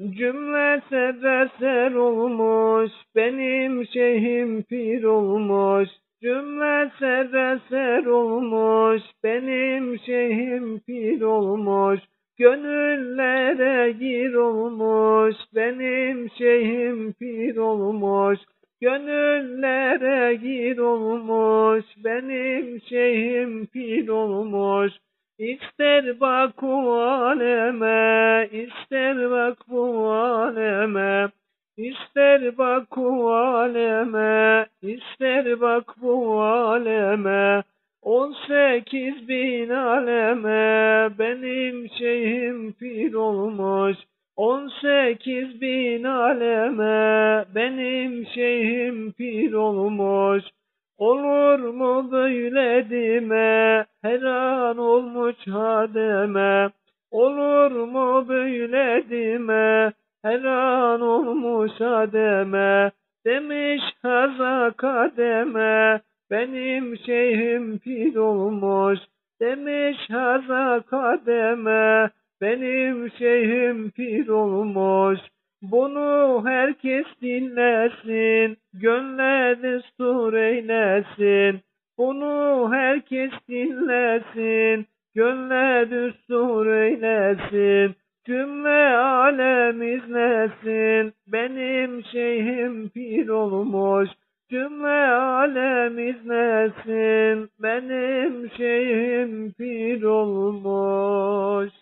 Cümle sebeser olmuş, benim şeyhim pir olmuş. Cümle sebeser olmuş, benim şeyhim pir olmuş. Gönüllere gir olmuş, benim şeyhim pir olmuş. Gönüllere gir olmuş, benim şeyhim pir olmuş. İster bak bu aleme, aleme, ister bak bu aleme, ister bak bu aleme. On sekiz bin aleme, benim şeyhim pir olmuş. On sekiz bin aleme, benim şeyhim pir olmuş. Olur mu böyle deme, her an olmuş hademe. Olur mu böyle deme, her an olmuş hademe. Demiş haza kademe, benim şeyhim pir olmuş. Demiş haza kademe, benim şeyhim pir olmuş. Bunu herkes dinlesin, gönle destur eylesin. Bunu herkes dinlesin, gönle destur eylesin. Cümle alem izlesin, benim şeyhim pir olmuş. Cümle alem izlesin, benim şeyhim pir olmuş.